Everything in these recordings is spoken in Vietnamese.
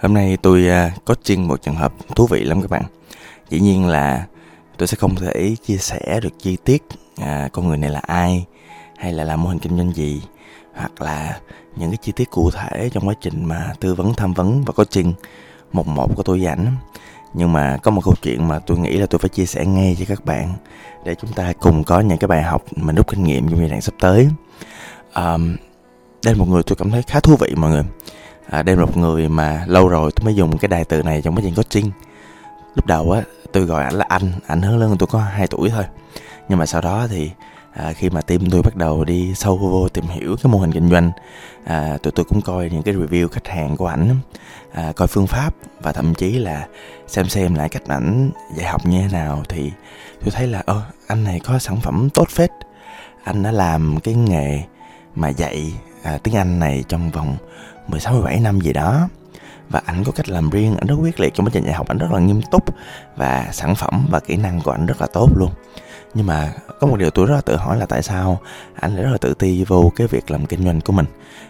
Hôm nay tôi à, có chuyên một trường hợp thú vị lắm các bạn. Dĩ nhiên là tôi sẽ không thể chia sẻ được chi tiết à, con người này là ai hay là làm mô hình kinh doanh gì hoặc là những cái chi tiết cụ thể trong quá trình mà tư vấn tham vấn và có coaching một một của tôi dành nhưng mà có một câu chuyện mà tôi nghĩ là tôi phải chia sẻ ngay cho các bạn để chúng ta cùng có những cái bài học mình rút kinh nghiệm trong giai đoạn sắp tới. Um, đây là một người tôi cảm thấy khá thú vị mọi người à, đây là một người mà lâu rồi tôi mới dùng cái đài từ này trong quá trình coaching. Lúc đầu á tôi gọi ảnh là anh ảnh lớn hơn tôi có 2 tuổi thôi. Nhưng mà sau đó thì à, khi mà team tôi bắt đầu đi sâu vô tìm hiểu cái mô hình kinh doanh à, tụi tôi cũng coi những cái review khách hàng của ảnh à, coi phương pháp và thậm chí là xem xem lại cách ảnh dạy học như thế nào thì tôi thấy là ơ anh này có sản phẩm tốt phết. Anh đã làm cái nghề mà dạy à, tiếng Anh này trong vòng 16 17 năm gì đó. Và ảnh có cách làm riêng ảnh rất quyết liệt trong quá trình dạy học ảnh rất là nghiêm túc và sản phẩm và kỹ năng của ảnh rất là tốt luôn. Nhưng mà có một điều tôi rất là tự hỏi là tại sao anh lại rất là tự ti vô cái việc làm kinh doanh của mình.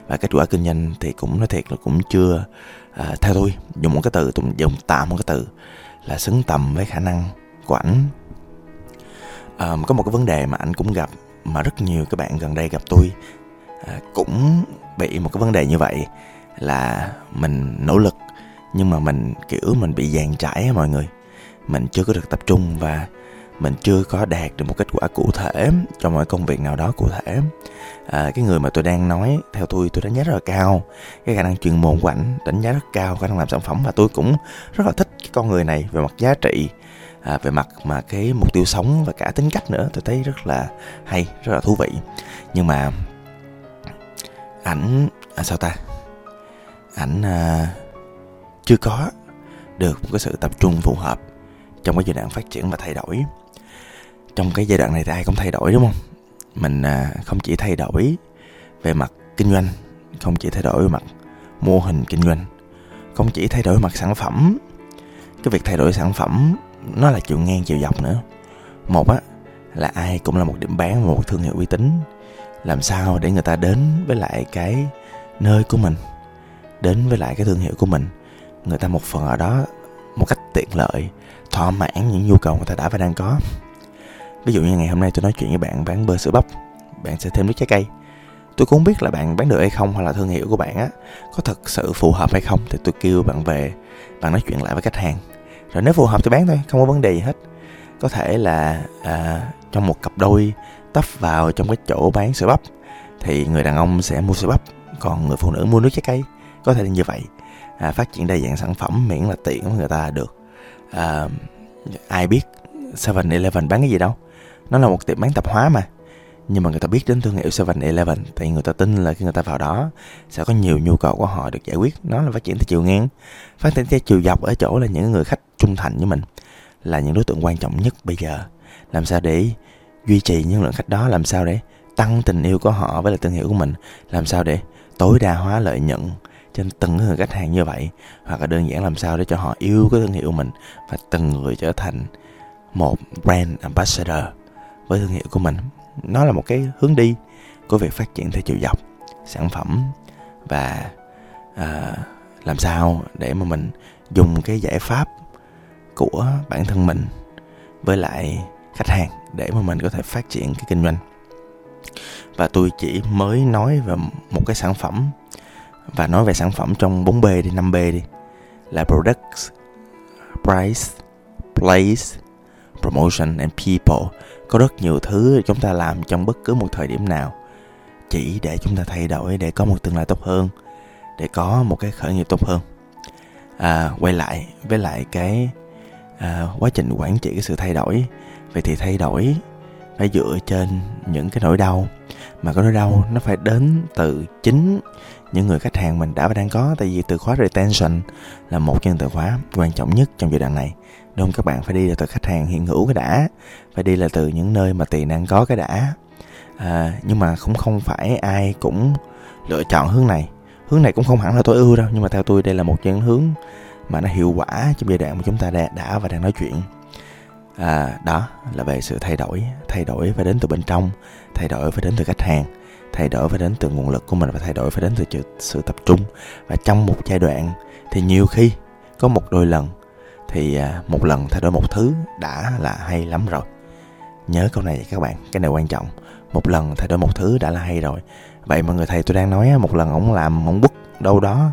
Và kết quả kinh doanh thì cũng nói thiệt là cũng chưa à, theo tôi dùng một cái từ tôi dùng tạm một cái từ là xứng tầm với khả năng của ảnh. À, có một cái vấn đề mà anh cũng gặp mà rất nhiều các bạn gần đây gặp tôi à, cũng bị một cái vấn đề như vậy là mình nỗ lực nhưng mà mình kiểu mình bị dàn trải mọi người. Mình chưa có được tập trung và mình chưa có đạt được một kết quả cụ thể cho mọi công việc nào đó cụ thể. À, cái người mà tôi đang nói theo tôi tôi đánh giá rất là cao. Cái khả năng chuyên môn của ảnh đánh giá rất cao khả năng làm sản phẩm và tôi cũng rất là thích cái con người này về mặt giá trị à, về mặt mà cái mục tiêu sống và cả tính cách nữa. Tôi thấy rất là hay rất là thú vị. Nhưng mà ảnh à, sao ta? Ảnh à, chưa có được một cái sự tập trung phù hợp trong cái giai đoạn phát triển và thay đổi. Trong cái giai đoạn này thì ai cũng thay đổi đúng không? Mình à, không chỉ thay đổi về mặt kinh doanh không chỉ thay đổi về mặt mô hình kinh doanh không chỉ thay đổi mặt sản phẩm. Cái việc thay đổi sản phẩm nó là chiều ngang chiều dọc nữa. Một á là ai cũng là một điểm bán một thương hiệu uy tín làm sao để người ta đến với lại cái nơi của mình đến với lại cái thương hiệu của mình? Người ta một phần ở đó một cách tiện lợi thỏa mãn những nhu cầu người ta đã và đang có. Ví dụ như ngày hôm nay tôi nói chuyện với bạn bán bơ sữa bắp bạn sẽ thêm nước trái cây. Tôi cũng không biết là bạn bán được hay không hoặc là thương hiệu của bạn á có thật sự phù hợp hay không thì tôi kêu bạn về bạn nói chuyện lại với khách hàng. Rồi nếu phù hợp thì bán thôi không có vấn đề gì hết. Có thể là à, trong một cặp đôi tấp vào trong cái chỗ bán sữa bắp thì người đàn ông sẽ mua sữa bắp còn người phụ nữ mua nước trái cây. Có thể là như vậy. À, phát triển đa dạng sản phẩm miễn là tiện với người ta được. À, ai biết 7-Eleven bán cái gì đâu. Nó là một tiệm bán tạp hóa mà. Nhưng mà người ta biết đến thương hiệu 7-Eleven thì người ta tin là khi người ta vào đó sẽ có nhiều nhu cầu của họ được giải quyết. Nó là phát triển theo chiều ngang. Phát triển theo chiều dọc ở chỗ là những người khách trung thành với mình là những đối tượng quan trọng nhất bây giờ. Làm sao để duy trì những lượng khách đó làm sao để tăng tình yêu của họ với lại thương hiệu của mình? Làm sao để tối đa hóa lợi nhuận trên từng người khách hàng như vậy? Hoặc là đơn giản làm sao để cho họ yêu cái thương hiệu mình và từng người trở thành một brand ambassador với thương hiệu của mình? Nó là một cái hướng đi của việc phát triển theo chiều dọc sản phẩm và à, làm sao để mà mình dùng cái giải pháp của bản thân mình với lại khách hàng để mà mình có thể phát triển cái kinh doanh. Và tôi chỉ mới nói về một cái sản phẩm và nói về sản phẩm trong 4B đi 5B đi là products price place promotion and people. Có rất nhiều thứ chúng ta làm trong bất cứ một thời điểm nào chỉ để chúng ta thay đổi để có một tương lai tốt hơn để có một cái khởi nghiệp tốt hơn. À, quay lại với lại cái à, quá trình quản trị cái sự thay đổi vậy thì thay đổi phải dựa trên những cái nỗi đau. Mà cái nỗi đau nó phải đến từ chính những người khách hàng mình đã và đang có. Tại vì từ khóa retention là một trong từ khóa quan trọng nhất trong giai đoạn này. Đúng không? Các bạn phải đi là từ khách hàng hiện hữu cái đã phải đi là từ những nơi mà tiền đang có cái đã. À, nhưng mà cũng không phải ai cũng lựa chọn hướng này. Hướng này cũng không hẳn là tối ưu đâu nhưng mà theo tôi đây là một trong những hướng mà nó hiệu quả trong giai đoạn mà chúng ta đã, đã và đang nói chuyện à, đó là về sự thay đổi thay đổi phải đến từ bên trong thay đổi phải đến từ khách hàng thay đổi phải đến từ nguồn lực của mình và thay đổi phải đến từ sự tập trung. Và trong một giai đoạn thì nhiều khi có một đôi lần thì à, một lần thay đổi một thứ đã là hay lắm rồi. Nhớ câu này các bạn cái này quan trọng. Một lần thay đổi một thứ đã là hay rồi. Vậy mà người thầy tôi đang nói một lần ổng làm ổng bút đâu đó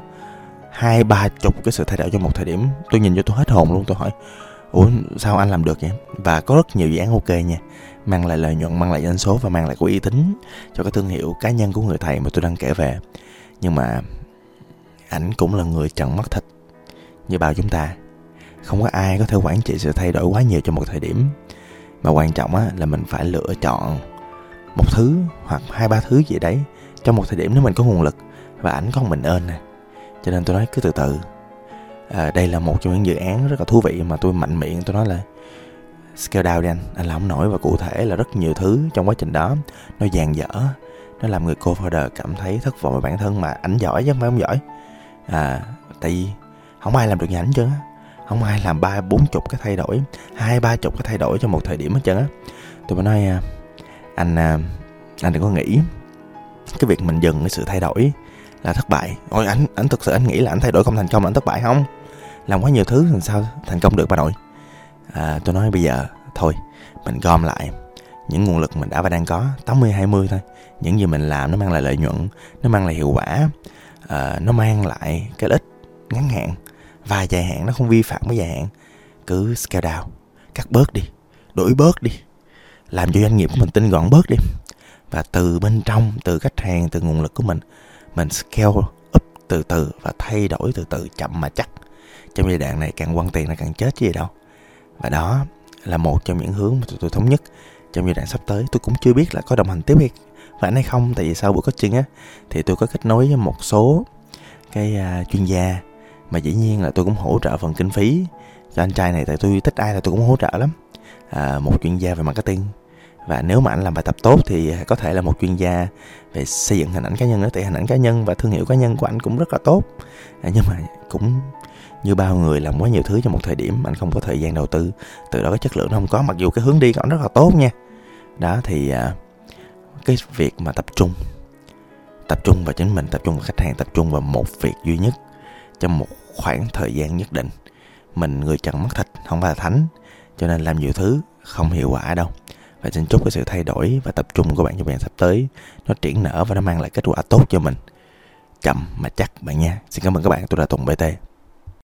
hai ba chục cái sự thay đổi trong một thời điểm. Tôi nhìn cho tôi hết hồn luôn tôi hỏi ủa, sao anh làm được vậy? Và có rất nhiều dự án ok nha. Mang lại lợi nhuận, mang lại doanh số và mang lại uy tín cho cái thương hiệu cá nhân của người thầy mà tôi đang kể về. Nhưng mà ảnh cũng là người trần mắt thịt như bao chúng ta. Không có ai có thể quản trị sự thay đổi quá nhiều trong một thời điểm. Mà quan trọng á, là mình phải lựa chọn một thứ hoặc hai, ba thứ gì đấy trong một thời điểm nếu mình có nguồn lực và ảnh có mình ơn nè. Cho nên tôi nói cứ từ từ à, đây là một trong những dự án rất là thú vị mà tôi mạnh miệng. Tôi nói là scale down đi anh anh làm không nổi. Và cụ thể là rất nhiều thứ trong quá trình đó. Nó dàn dở nó làm người co-founder cảm thấy thất vọng về bản thân mà ảnh giỏi chứ không phải không giỏi. À tại vì không ai làm được như ảnh chứ không ai làm ba bốn chục cái thay đổi hai ba chục cái thay đổi trong một thời điểm hết trơn á. Tôi mới nói à, anh à, anh đừng có nghĩ cái việc mình dừng cái sự thay đổi là thất bại. Ôi anh anh thực sự anh nghĩ là anh thay đổi không thành công là anh thất bại không? Làm quá nhiều thứ làm sao thành công được bà nội? À, tôi nói bây giờ thôi mình gom lại những nguồn lực mình đã và đang có 80 20 thôi. Những gì mình làm nó mang lại lợi nhuận nó mang lại hiệu quả à, nó mang lại cái ích ngắn hạn. Và dài hạn nó không vi phạm với dài hạn. Cứ scale down cắt bớt đi đổi bớt đi làm cho doanh nghiệp của mình tinh gọn bớt đi. Và từ bên trong từ khách hàng từ nguồn lực của mình mình scale up từ từ và thay đổi từ từ chậm mà chắc trong giai đoạn này càng quăng tiền là càng chết chứ gì đâu. Và đó là một trong những hướng mà tụi tôi thống nhất. Trong giai đoạn sắp tới tôi cũng chưa biết là có đồng hành tiếp hay và hay không tại vì sau buổi coaching á thì tôi có kết nối với một số cái uh, chuyên gia. Mà dĩ nhiên là tôi cũng hỗ trợ phần kinh phí. Cho anh trai này tại tôi thích ai là tôi cũng hỗ trợ lắm. À, một chuyên gia về marketing. Và nếu mà anh làm bài tập tốt thì có thể là một chuyên gia về xây dựng hình ảnh cá nhân nữa tại hình ảnh cá nhân và thương hiệu cá nhân của anh cũng rất là tốt. À, nhưng mà cũng như bao người làm quá nhiều thứ trong một thời điểm, anh không có thời gian đầu tư. Từ đó cái chất lượng nó không có, mặc dù cái hướng đi của anh rất là tốt nha. Đó thì à, cái việc mà tập trung. Tập trung vào chính mình, tập trung vào khách hàng, tập trung vào một việc duy nhất trong một khoảng thời gian nhất định. Mình người chẳng mất thịt, không phải là thánh, cho nên làm nhiều thứ không hiệu quả đâu. Và xin chúc cái sự thay đổi và tập trung của bạn trong bạn sắp tới, nó triển nở và nó mang lại kết quả tốt cho mình. Chậm mà chắc, bạn nha. Xin cảm ơn các bạn, tôi là tùng bt